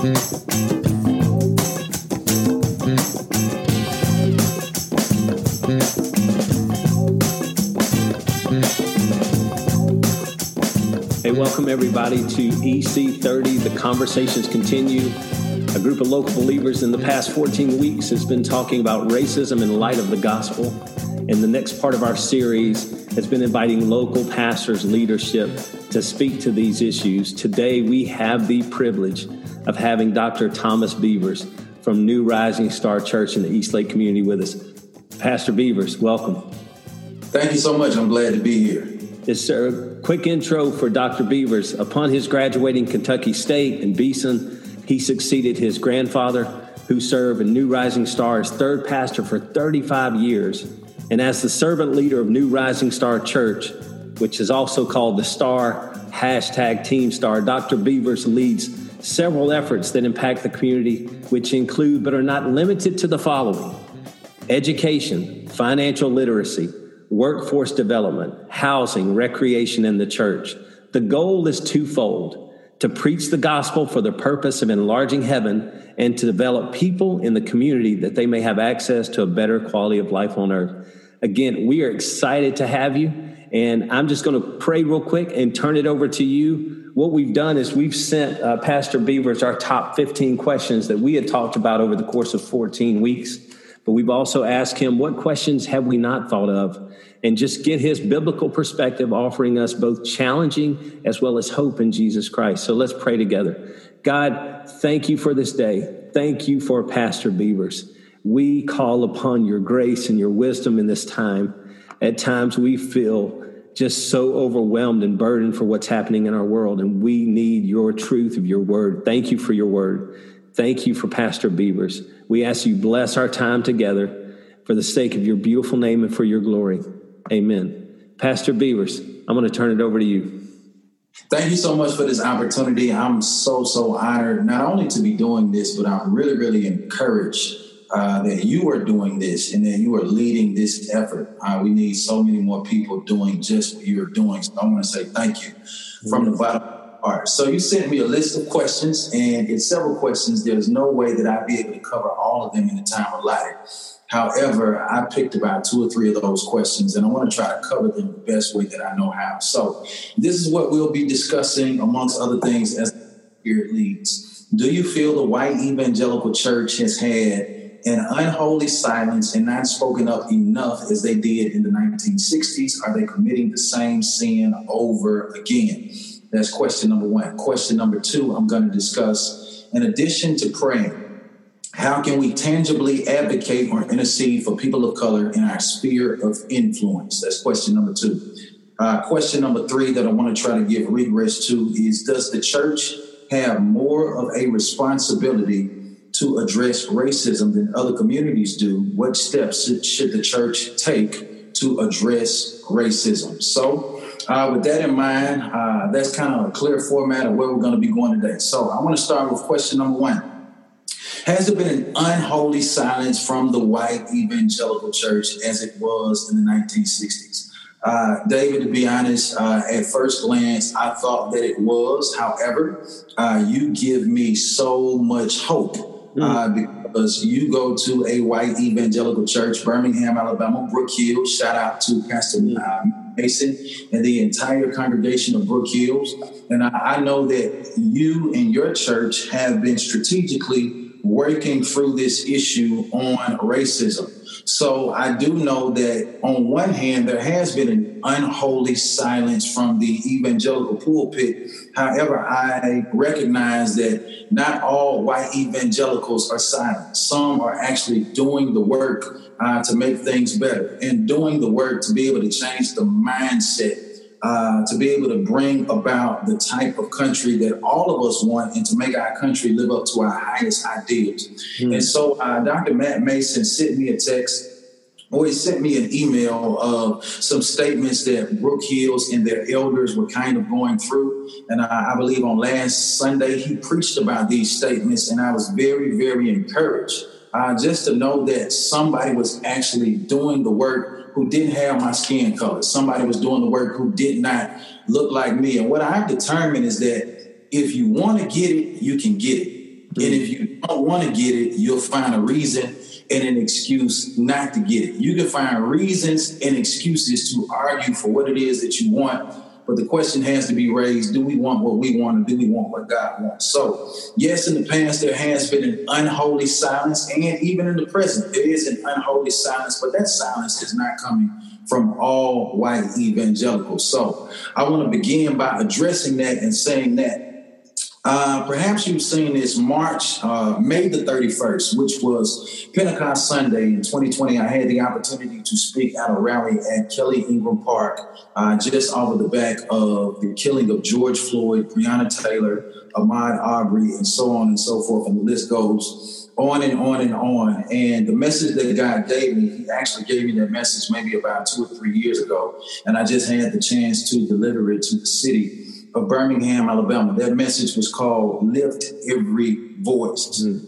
Hey, welcome everybody to EC30. The conversations continue. A group of local believers in the past 14 weeks has been talking about racism in light of the gospel. And the next part of our series has been inviting local pastors, leadership to speak to these issues. Today, we have the privilege of having Dr. Thomas Beavers from New Rising Star Church in the East Lake community with us. Pastor Beavers, welcome. Thank you so much. I'm glad to be here. Yes, sir. Quick intro for Dr. Beavers. Upon his graduating Kentucky State in Beeson, he succeeded his grandfather, who served in New Rising Star as third pastor for 35 years. And as the servant leader of New Rising Star Church, which is also called the Star hashtag Team Star, Dr. Beavers leads several efforts that impact the community, which include but are not limited to the following education, financial literacy, workforce development, housing, recreation, and the church. The goal is twofold to preach the gospel for the purpose of enlarging heaven and to develop people in the community that they may have access to a better quality of life on earth. Again, we are excited to have you. And I'm just going to pray real quick and turn it over to you. What we've done is we've sent uh, Pastor Beavers our top 15 questions that we had talked about over the course of 14 weeks. But we've also asked him, what questions have we not thought of? And just get his biblical perspective, offering us both challenging as well as hope in Jesus Christ. So let's pray together. God, thank you for this day. Thank you for Pastor Beavers. We call upon your grace and your wisdom in this time. At times we feel just so overwhelmed and burdened for what's happening in our world, and we need your truth of your word. Thank you for your word. Thank you for Pastor Beavers. We ask you bless our time together for the sake of your beautiful name and for your glory. Amen. Pastor Beavers, I'm going to turn it over to you. Thank you so much for this opportunity. I'm so, so honored not only to be doing this, but I'm really, really encouraged uh, that you are doing this and that you are leading this effort. Uh, we need so many more people doing just what you're doing. So I want to say thank you from the bottom all right, so you sent me a list of questions, and it's several questions. There's no way that I'd be able to cover all of them in the time allotted. However, I picked about two or three of those questions, and I want to try to cover them the best way that I know how. So, this is what we'll be discussing, amongst other things, as the Spirit leads. Do you feel the white evangelical church has had an unholy silence and not spoken up enough as they did in the 1960s? Are they committing the same sin over again? That's question number one. Question number two, I'm going to discuss in addition to praying, how can we tangibly advocate or intercede for people of color in our sphere of influence? That's question number two. Uh, question number three that I want to try to give regress to is Does the church have more of a responsibility to address racism than other communities do? What steps should the church take to address racism? So, uh, with that in mind, uh, that's kind of a clear format of where we're going to be going today. So I want to start with question number one. Has there been an unholy silence from the white evangelical church as it was in the 1960s? Uh, David, to be honest, uh, at first glance, I thought that it was. However, uh, you give me so much hope mm. because you go to a white evangelical church, Birmingham, Alabama, Brook Hills, Shout out to Pastor mm. Mason and the entire congregation of Brook Hills. And I, I know that you and your church have been strategically working through this issue on racism. So I do know that on one hand, there has been an unholy silence from the evangelical pulpit. However, I recognize that not all white evangelicals are silent. Some are actually doing the work uh, to make things better and doing the work to be able to change the mindset uh, to be able to bring about the type of country that all of us want and to make our country live up to our highest ideals. Mm. And so uh, Dr. Matt Mason sent me a text or he sent me an email of some statements that Brook Hills and their elders were kind of going through. And I, I believe on last Sunday, he preached about these statements, and I was very, very encouraged uh, just to know that somebody was actually doing the work who didn't have my skin color. Somebody was doing the work who did not look like me. And what I've determined is that if you want to get it, you can get it. Mm-hmm. And if you don't want to get it, you'll find a reason and an excuse not to get it. You can find reasons and excuses to argue for what it is that you want but the question has to be raised do we want what we want or do we want what God wants? So, yes, in the past, there has been an unholy silence, and even in the present, there is an unholy silence, but that silence is not coming from all white evangelicals. So, I want to begin by addressing that and saying that uh, perhaps you've seen this March, uh, May the 31st, which was Pentecost Sunday in 2020. I had the opportunity to speak at a rally at Kelly Ingram Park, uh, just of the back of the killing of George Floyd, Breonna Taylor, Ahmaud Arbery, and so on and so forth. And the list goes on and on and on. And the message that God gave me, He actually gave me that message maybe about two or three years ago. And I just had the chance to deliver it to the city of Birmingham, Alabama. That message was called Lift Every Voice. Mm-hmm.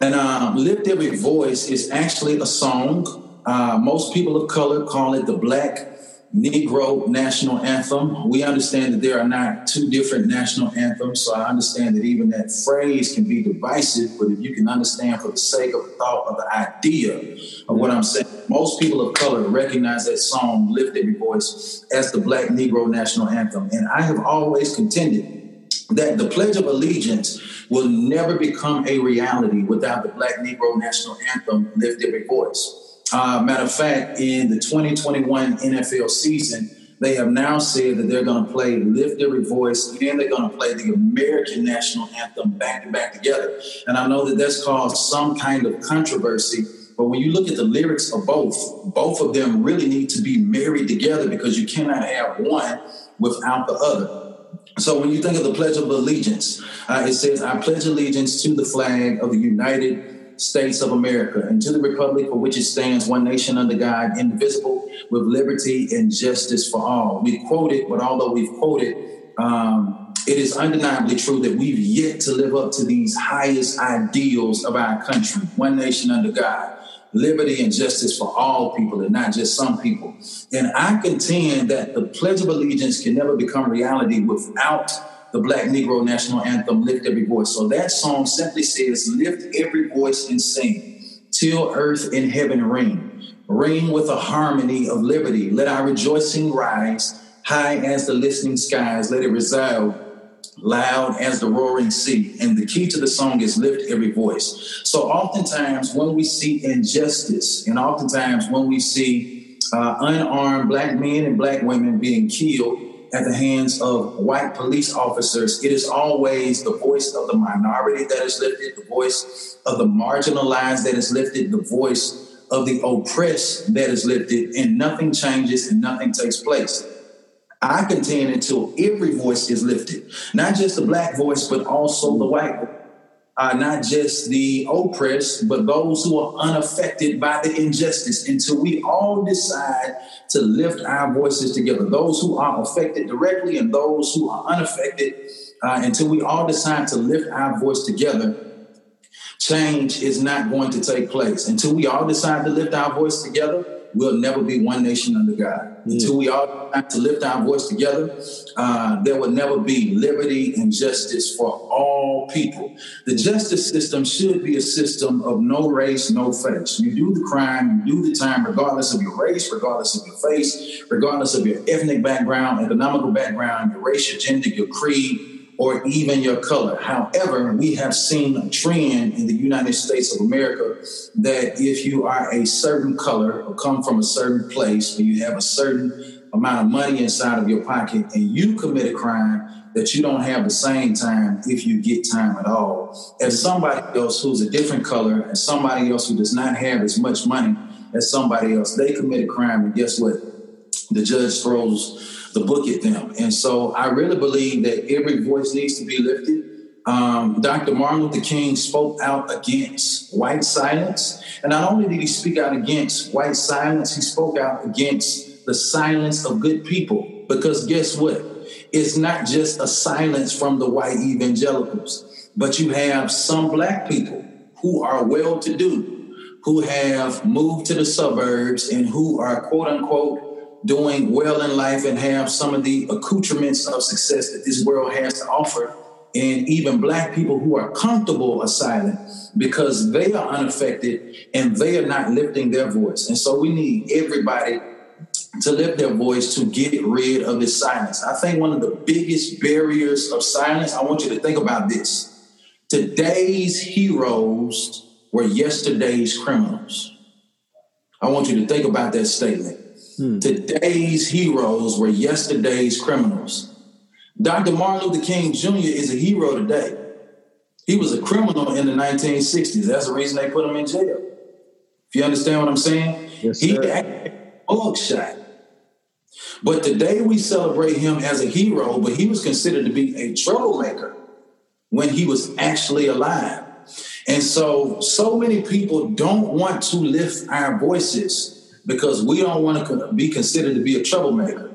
And uh, Lift Every Voice is actually a song. Uh, most people of color call it the Black Negro national anthem. We understand that there are not two different national anthems, so I understand that even that phrase can be divisive, but if you can understand for the sake of the thought of the idea of what I'm saying, most people of color recognize that song, Lift Every Voice, as the Black Negro national anthem. And I have always contended that the Pledge of Allegiance will never become a reality without the Black Negro national anthem, Lift Every Voice. Uh, matter of fact, in the 2021 NFL season, they have now said that they're going to play Lift Every Voice and they're going to play the American national anthem back to back together. And I know that that's caused some kind of controversy. But when you look at the lyrics of both, both of them really need to be married together because you cannot have one without the other. So when you think of the Pledge of Allegiance, uh, it says, I pledge allegiance to the flag of the United States of America and to the republic for which it stands, one nation under God, indivisible, with liberty and justice for all. We quoted, but although we've quoted, um, it is undeniably true that we've yet to live up to these highest ideals of our country, one nation under God, liberty and justice for all people and not just some people. And I contend that the Pledge of Allegiance can never become reality without the Black Negro National Anthem, Lift Every Voice. So that song simply says, Lift every voice and sing, till earth and heaven ring. Ring with a harmony of liberty. Let our rejoicing rise, high as the listening skies. Let it resound loud as the roaring sea. And the key to the song is lift every voice. So oftentimes when we see injustice, and oftentimes when we see uh, unarmed black men and black women being killed, at the hands of white police officers, it is always the voice of the minority that is lifted, the voice of the marginalized that is lifted, the voice of the oppressed that is lifted, and nothing changes and nothing takes place. I contend until every voice is lifted, not just the black voice, but also the white voice uh, not just the oppressed, but those who are unaffected by the injustice until we all decide to lift our voices together. Those who are affected directly and those who are unaffected, uh, until we all decide to lift our voice together, change is not going to take place. Until we all decide to lift our voice together, we'll never be one nation under God. Mm. Until we all have to lift our voice together, uh, there will never be liberty and justice for all people. The justice system should be a system of no race, no face. You do the crime, you do the time, regardless of your race, regardless of your face, regardless of your ethnic background, economical background, your race, your gender, your creed or even your color. However, we have seen a trend in the United States of America that if you are a certain color or come from a certain place or you have a certain amount of money inside of your pocket and you commit a crime, that you don't have the same time if you get time at all as somebody else who's a different color and somebody else who does not have as much money as somebody else. They commit a crime, and guess what? The judge throws the book at them. And so I really believe that every voice needs to be lifted. Um, Dr. Martin Luther King spoke out against white silence. And not only did he speak out against white silence, he spoke out against the silence of good people. Because guess what? It's not just a silence from the white evangelicals, but you have some black people who are well to do, who have moved to the suburbs and who are quote unquote doing well in life and have some of the accoutrements of success that this world has to offer. and even black people who are comfortable are silent because they are unaffected and they are not lifting their voice. And so we need everybody to lift their voice to get rid of this silence. I think one of the biggest barriers of silence, I want you to think about this. Today's heroes were yesterday's criminals. I want you to think about that statement. Hmm. Today's heroes were yesterday's criminals. Dr. Martin Luther King Jr. is a hero today. He was a criminal in the 1960s. That's the reason they put him in jail. If you understand what I'm saying? Yes, he acted mugshot. But today we celebrate him as a hero, but he was considered to be a troublemaker when he was actually alive. And so, so many people don't want to lift our voices because we don't want to be considered to be a troublemaker.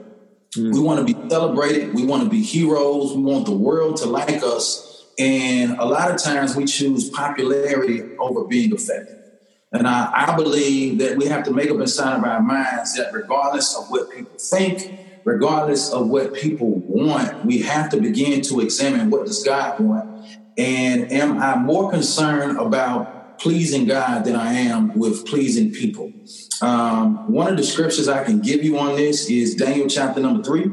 Mm. We want to be celebrated. We want to be heroes. We want the world to like us. And a lot of times we choose popularity over being effective. And I, I believe that we have to make up inside of our minds that regardless of what people think, regardless of what people want, we have to begin to examine what does God want. And am I more concerned about pleasing God than I am with pleasing people? Um, one of the scriptures I can give you on this is Daniel chapter number three.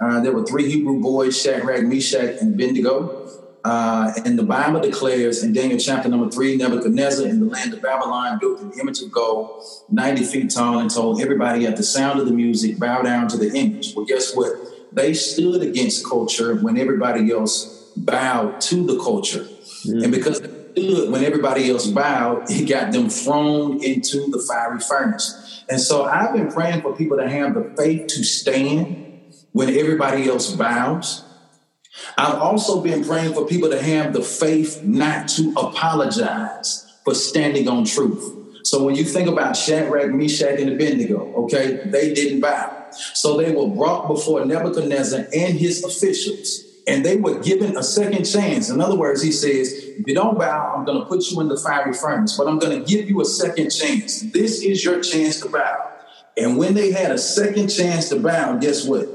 Uh, there were three Hebrew boys, Shadrach, Meshach, and Abednego. Uh, and the Bible declares in Daniel chapter number three, Nebuchadnezzar in the land of Babylon built an image of gold, 90 feet tall, and told everybody at the sound of the music, bow down to the image. Well, guess what? They stood against culture when everybody else bowed to the culture. Mm. And because stood when everybody else mm-hmm. bowed, he got them thrown into the fiery furnace. And so I've been praying for people to have the faith to stand when everybody else bows I've also been praying for people to have the faith not to apologize for standing on truth. So when you think about Shadrach, Meshach, and Abednego, okay, they didn't bow. So they were brought before Nebuchadnezzar and his officials, and they were given a second chance. In other words, he says, if you don't bow, I'm going to put you in the fiery furnace, but I'm going to give you a second chance. This is your chance to bow. And when they had a second chance to bow, guess what?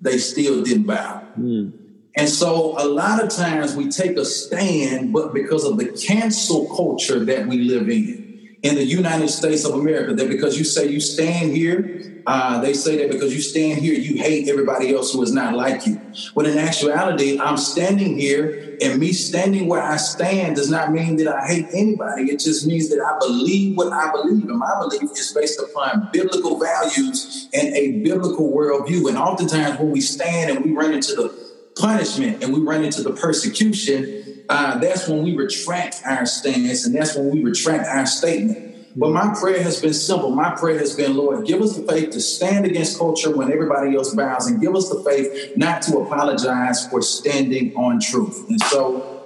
They still didn't bow. Mm. And so a lot of times we take a stand, but because of the cancel culture that we live in, in the United States of America, that because you say you stand here, uh, they say that because you stand here, you hate everybody else who is not like you. When in actuality, I'm standing here, and me standing where I stand does not mean that I hate anybody. It just means that I believe what I believe, and my belief is based upon biblical values and a biblical worldview. And oftentimes, when we stand and we run into the punishment and we run into the persecution, uh, that's when we retract our stance and that's when we retract our statement. But my prayer has been simple. My prayer has been, Lord, give us the faith to stand against culture when everybody else bows, and give us the faith not to apologize for standing on truth. And so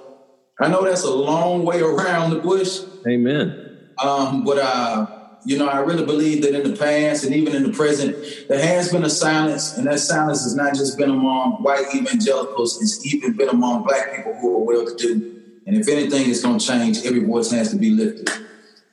I know that's a long way around the bush. Amen. Um, but uh, you know, I really believe that in the past and even in the present, there has been a silence, and that silence has not just been among white evangelicals, it's even been among black people who are well to do. And if anything is going to change, every voice has to be lifted.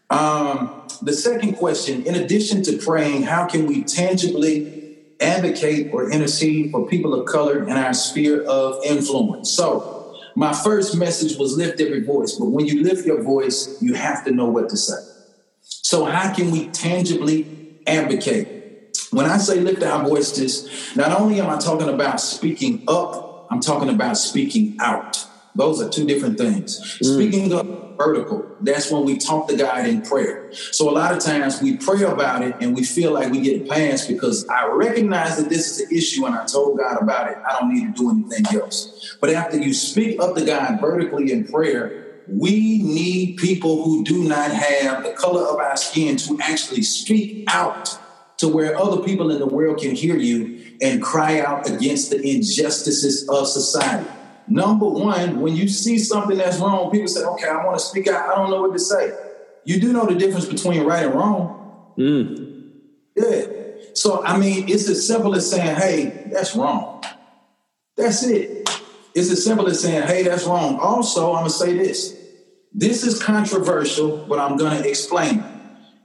Um, the second question, in addition to praying, how can we tangibly advocate or intercede for people of color in our sphere of influence? So, my first message was lift every voice, but when you lift your voice, you have to know what to say. So, how can we tangibly advocate? When I say lift our voices, not only am I talking about speaking up, I'm talking about speaking out. Those are two different things. Mm. Speaking up vertical, that's when we talk to God in prayer. So a lot of times we pray about it and we feel like we get past because I recognize that this is an issue and I told God about it. I don't need to do anything else. But after you speak up to God vertically in prayer, we need people who do not have the color of our skin to actually speak out to where other people in the world can hear you and cry out against the injustices of society. Number one, when you see something that's wrong, people say, okay, I want to speak out. I don't know what to say. You do know the difference between right and wrong. Mm. Yeah. So, I mean, it's as simple as saying, hey, that's wrong. That's it. It's as simple as saying, hey, that's wrong. Also, I'm going to say this this is controversial, but I'm going to explain.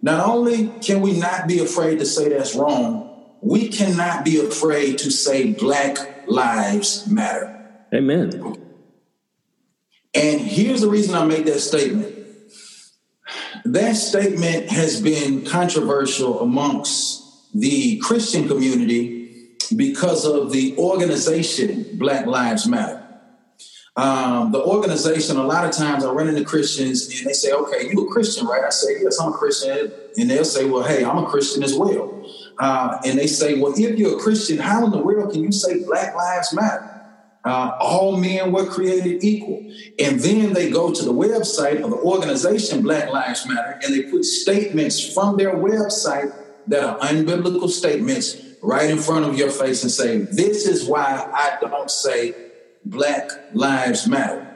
Not only can we not be afraid to say that's wrong, we cannot be afraid to say Black Lives Matter. Amen. And here's the reason I made that statement. That statement has been controversial amongst the Christian community because of the organization Black Lives Matter. Um, the organization, a lot of times I run into Christians and they say, okay, you a Christian, right? I say, yes, I'm a Christian. And they'll say, well, hey, I'm a Christian as well. Uh, and they say, well, if you're a Christian, how in the world can you say Black Lives Matter? Uh, all men were created equal. And then they go to the website of the organization Black Lives Matter and they put statements from their website that are unbiblical statements right in front of your face and say, This is why I don't say Black Lives Matter.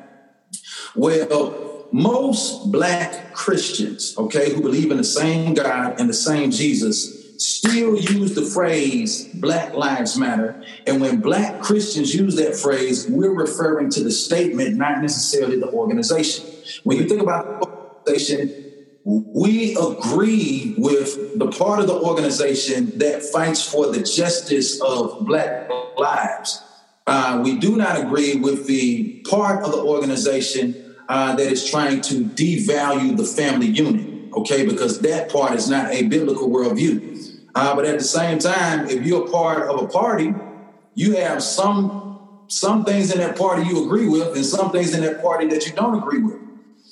Well, most Black Christians, okay, who believe in the same God and the same Jesus, still use the phrase Black Lives Matter. And when Black Christians use that phrase, we're referring to the statement, not necessarily the organization. When you think about the organization, we agree with the part of the organization that fights for the justice of Black lives. Uh, we do not agree with the part of the organization uh, that is trying to devalue the family unit, okay, because that part is not a biblical worldview. Uh, but at the same time, if you're part of a party, you have some some things in that party you agree with, and some things in that party that you don't agree with.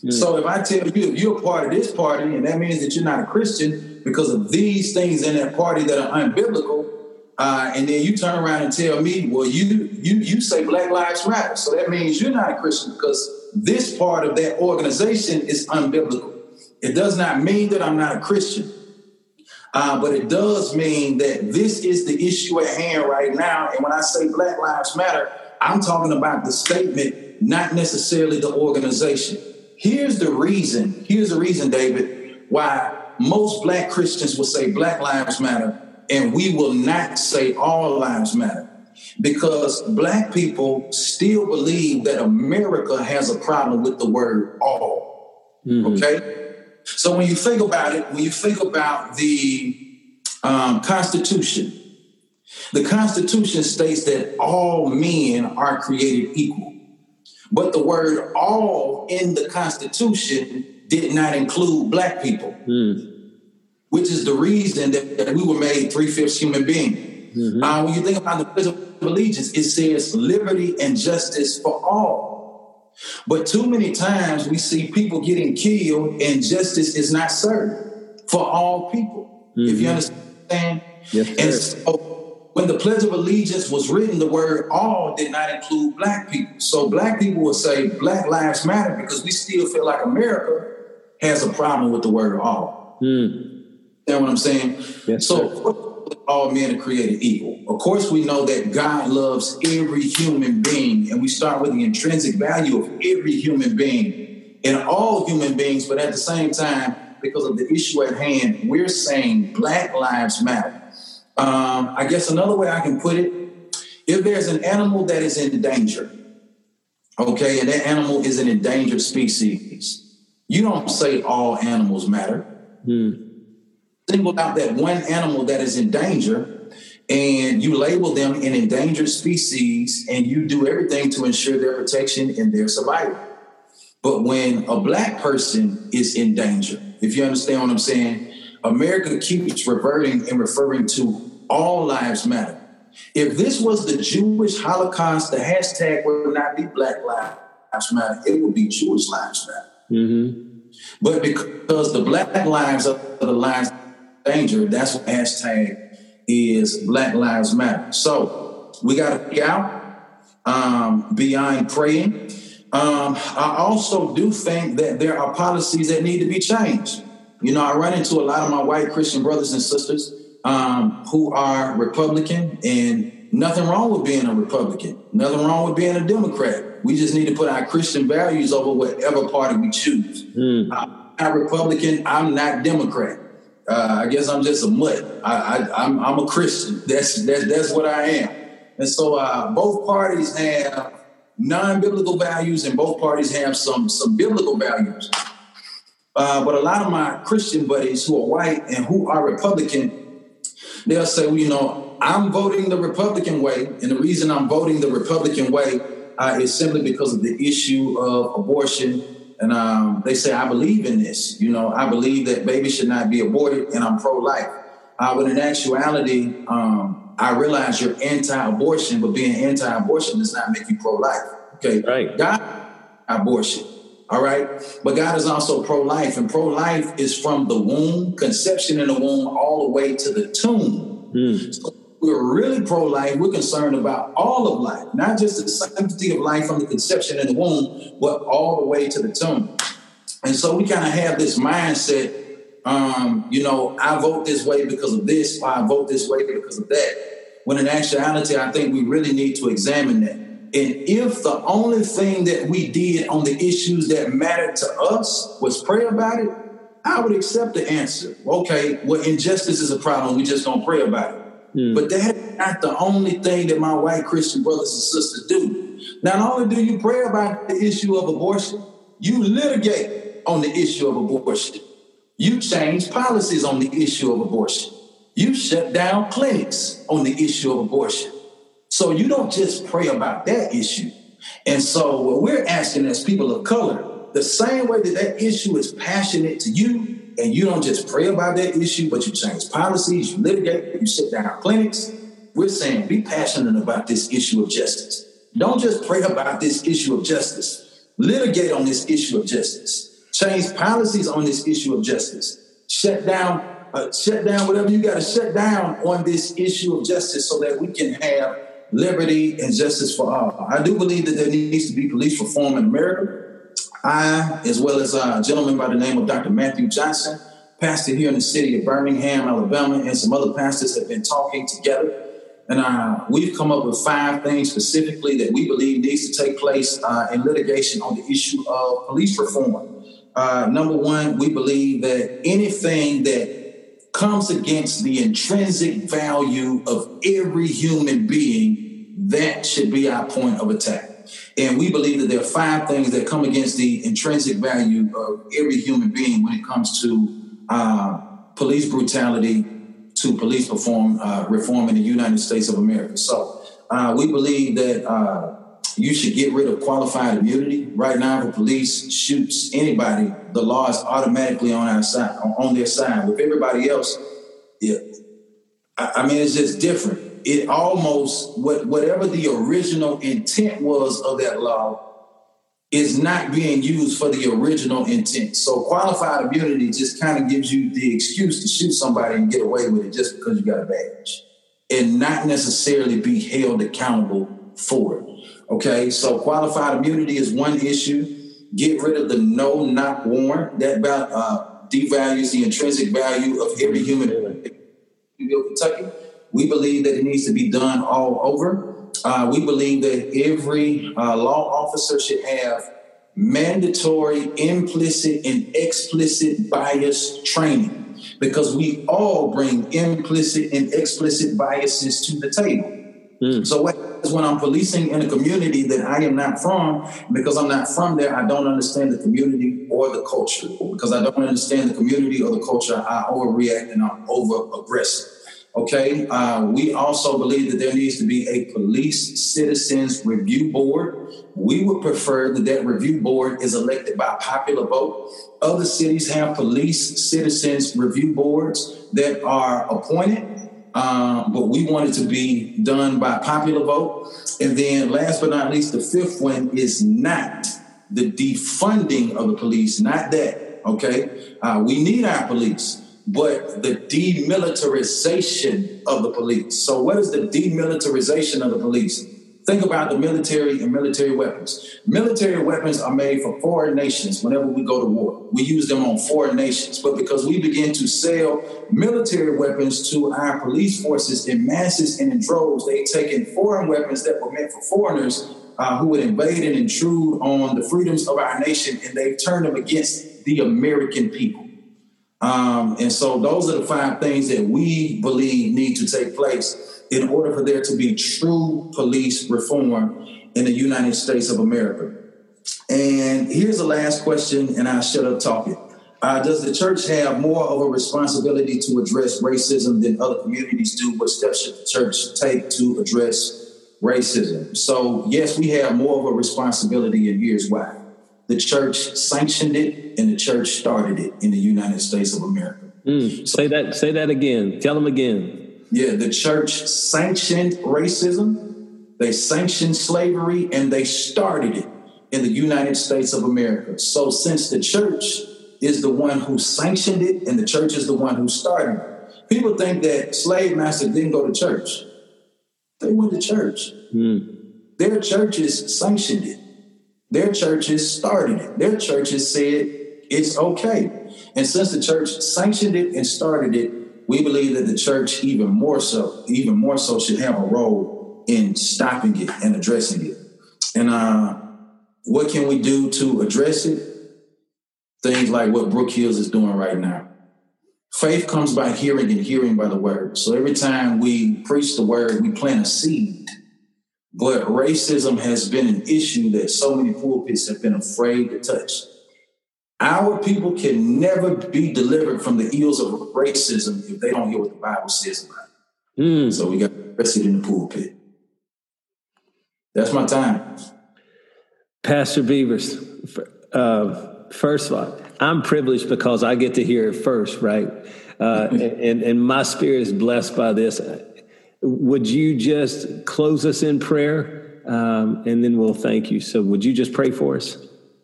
Mm. So if I tell you if you're a part of this party, and that means that you're not a Christian because of these things in that party that are unbiblical, uh, and then you turn around and tell me, well, you you you say Black Lives Matter, so that means you're not a Christian because this part of that organization is unbiblical. It does not mean that I'm not a Christian. Uh, but it does mean that this is the issue at hand right now. And when I say Black Lives Matter, I'm talking about the statement, not necessarily the organization. Here's the reason. Here's the reason, David, why most Black Christians will say Black Lives Matter and we will not say all lives matter. Because Black people still believe that America has a problem with the word all. Mm-hmm. Okay? So when you think about it, when you think about the um, Constitution, the Constitution states that all men are created equal. But the word all in the Constitution did not include black people, mm. Which is the reason that, that we were made three fifths human being. Mm-hmm. Uh, when you think about the Pledge of Allegiance, it says liberty and justice for all. But too many times we see people getting killed and justice is not served for all people. Mm-hmm. If you mm-hmm. understand? Yes, and so when the Pledge of Allegiance was written, the word all did not include black people. So black people would say Black Lives Matter because we still feel like America has a problem with the word all. Mm. Know what I'm saying? Yes, so all men are created equal. Of course, we know that God loves every human being, and we start with the intrinsic value of every human being and all human beings, but at the same time, because of the issue at hand, we're saying Black Lives Matter. Um, I guess another way I can put it if there's an animal that is in danger, okay, and that animal is an endangered species, you don't say all animals matter. Hmm single out that one animal that is in danger and you label them an endangered species and you do everything to ensure their protection and their survival. But when a black person is in danger, if you understand what I'm saying, America keeps reverting and referring to all lives matter. If this was the Jewish Holocaust, the hashtag would not be Black Lives Matter, it would be Jewish Lives Matter. Mm-hmm. But because the black lives are the lives danger. That's what hashtag is Black Lives Matter. So we got to be out um, beyond praying. Um, I also do think that there are policies that need to be changed. You know, I run into a lot of my white Christian brothers and sisters um, who are Republican, and nothing wrong with being a Republican, nothing wrong with being a Democrat. We just need to put our Christian values over whatever party we choose. Mm. I'm not Republican, I'm not Democrat. Uh, I guess I'm just a mutt. I, am a Christian. That's that's that's what I am. And so uh, both parties have non-biblical values, and both parties have some some biblical values. Uh, but a lot of my Christian buddies who are white and who are Republican, they'll say, well, you know, I'm voting the Republican way, and the reason I'm voting the Republican way uh, is simply because of the issue of abortion. And um, they say, I believe in this. You know, I believe that babies should not be aborted, and I'm pro life. Uh, but in actuality, um, I realize you're anti abortion, but being anti abortion does not make you pro life. Okay. Right. God, abortion. All right. But God is also pro life, and pro life is from the womb, conception in the womb, all the way to the tomb. Mm. So we're really pro life. We're concerned about all of life, not just the sanctity of life from the conception in the womb, but all the way to the tomb. And so we kind of have this mindset. Um, you know, I vote this way because of this, or I vote this way because of that. When in actuality, I think we really need to examine that and if the only thing that we did on the issues that mattered to us was pray about it, I would accept the answer. Okay, well, injustice is a problem. We just don't pray about it. Mm. But that's not the only thing that my white Christian brothers and sisters do. Not only do you pray about the issue of abortion, you litigate on the issue of abortion. You change policies on the issue of abortion. You shut down clinics on the issue of abortion. So you don't just pray about that issue. And so what we're asking as people of color, the same way that that issue is passionate to you, and you don't just pray about that issue, but you change policies, you litigate, you sit down clinics. We're saying be passionate about this issue of justice. Don't just pray about this issue of justice. Litigate on this issue of justice. Change policies on this issue of justice. Shut down, uh, shut down whatever you got to shut down on this issue of justice so that we can have liberty, and justice for all. I do believe that there needs to be police reform in America. I, as well as a gentleman by the name of Dr. Matthew Johnson, pastor here in the city of Birmingham, Alabama, and some other pastors have been talking together. And uh, we've come up with five things specifically that we believe needs to take place uh, in litigation on the issue of police reform. Uh, number one, we believe that anything that comes against the intrinsic value of every human being, should be our point of attack. And we believe that there are five things that come against the intrinsic value of every human being when it comes to uh, police brutality, to police reform, uh, reform in the United States of America. So uh, we believe that uh, you should get rid of qualified immunity. Right now, if the police shoots anybody, the law is automatically on our side, on their side. With everybody else, yeah, I, I mean, it's just different. It almost what whatever the original intent was of that law is not being used for the original intent. So qualified immunity just kind of gives you the excuse to shoot somebody and get away with it just because you got a badge and not necessarily be held accountable for it. Okay, so qualified immunity is one issue. Get rid of the no knock warrant that uh, devalues the intrinsic value of every human in Kentucky. We believe that it needs to be done all over. Uh, we believe that every uh, law officer should have mandatory, implicit, and explicit bias training because we all bring implicit and explicit biases to the table. Mm. So what when I'm policing in a community that I am not from, because I'm not from there, I don't understand the community or the culture. Because I don't understand the community or the culture, I overreact and I'm over aggressive. Okay. Uh, we also believe that there needs to be a police citizens review board. We would prefer that that review board is elected by popular vote. Other cities have police citizens review boards that are appointed um, but we want it to be done by popular vote. And then, last but not least, the fifth one is not the defunding of the police, not that. Okay, uh, we need our police, but the demilitarization of the police. So, what is the demilitarization of the police? Think about the military and military weapons. Military weapons are made for foreign nations whenever we go to war. We use them on foreign nations. But because we begin to sell military weapons to our police forces in masses and in droves, they've taken foreign weapons that were meant for foreigners uh, who would invade and intrude on the freedoms of our nation, and they've turned them against the American people. Um, and so those are the five things that we believe need to take place in order for there to be true police reform in the United States of America. And here's the last question, and I'll shut up talking. Uh, does the church have more of a responsibility to address racism than other communities do? What steps should the church take to address racism. So, yes, we have more of a responsibility, and here's why. The church sanctioned it, and the church started it in the United States of America. Mm, say that. Say that again. Tell them again. Yeah, the church sanctioned racism. They sanctioned slavery, and they started it in the United States of America. So, since the church is the one who sanctioned it, and the church is the one who started it, people think that slave masters didn't go to church. They went to church. Mm. Their churches sanctioned it. Their churches started it. Their churches said it's okay. And since the church sanctioned it and started it, we believe that the church even more so, even more so, should have a role in stopping it and addressing it. And uh, what can we do to address it? Things like what Brook Hills is doing right now. Faith comes by hearing and hearing by the word. So every time we preach the word, we plant a seed. But racism has been an issue that so many pulpits have been afraid to touch. Our people can never be delivered from the ills of racism if they don't hear what the Bible says about it. Mm. So we got arrested in the pulpit. That's my time. Pastor Beavers, uh, first of all, I'm privileged because I get to hear it first, right? Uh, and, and my spirit is blessed by this. Would you just close us in prayer? Um, and then we'll thank you. So, would you just pray for us?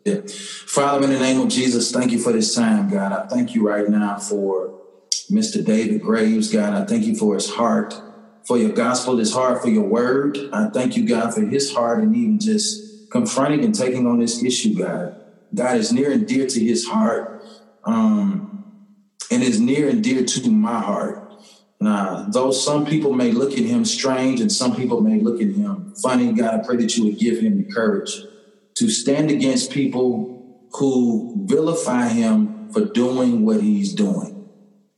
Yeah. Father, in the name of Jesus, thank you for this time, God. I thank you right now for Mr. David Graves, God. I thank you for his heart, for your gospel, his heart, for your word. I thank you, God, for his heart and even just confronting and taking on this issue, God. God is near and dear to his heart um, and is near and dear to my heart. Now, though some people may look at him strange and some people may look at him funny, God, I pray that you would give him the courage to stand against people who vilify him for doing what he's doing.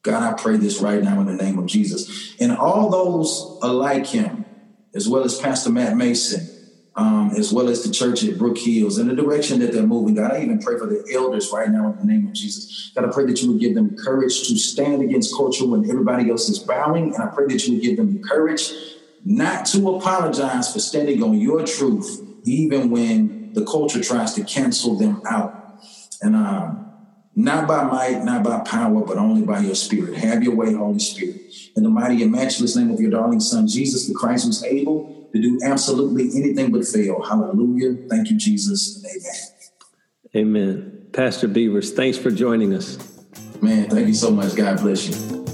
God, I pray this right now in the name of Jesus. And all those alike him, as well as Pastor Matt Mason, um, as well as the church at Brook Hills and the direction that they're moving. God, I even pray for the elders right now in the name of Jesus. God, I pray that you would give them courage to stand against culture when everybody else is bowing. And I pray that you would give them the courage not to apologize for standing on your truth, even when the culture tries to cancel them out. And um, not by might, not by power, but only by your spirit. Have your way, Holy Spirit. In the mighty and matchless name of your darling Son, Jesus, the Christ who's able to do absolutely anything but fail. Hallelujah. Thank you, Jesus. Amen. Amen. Pastor Beavers, thanks for joining us. Man, thank you so much. God bless you.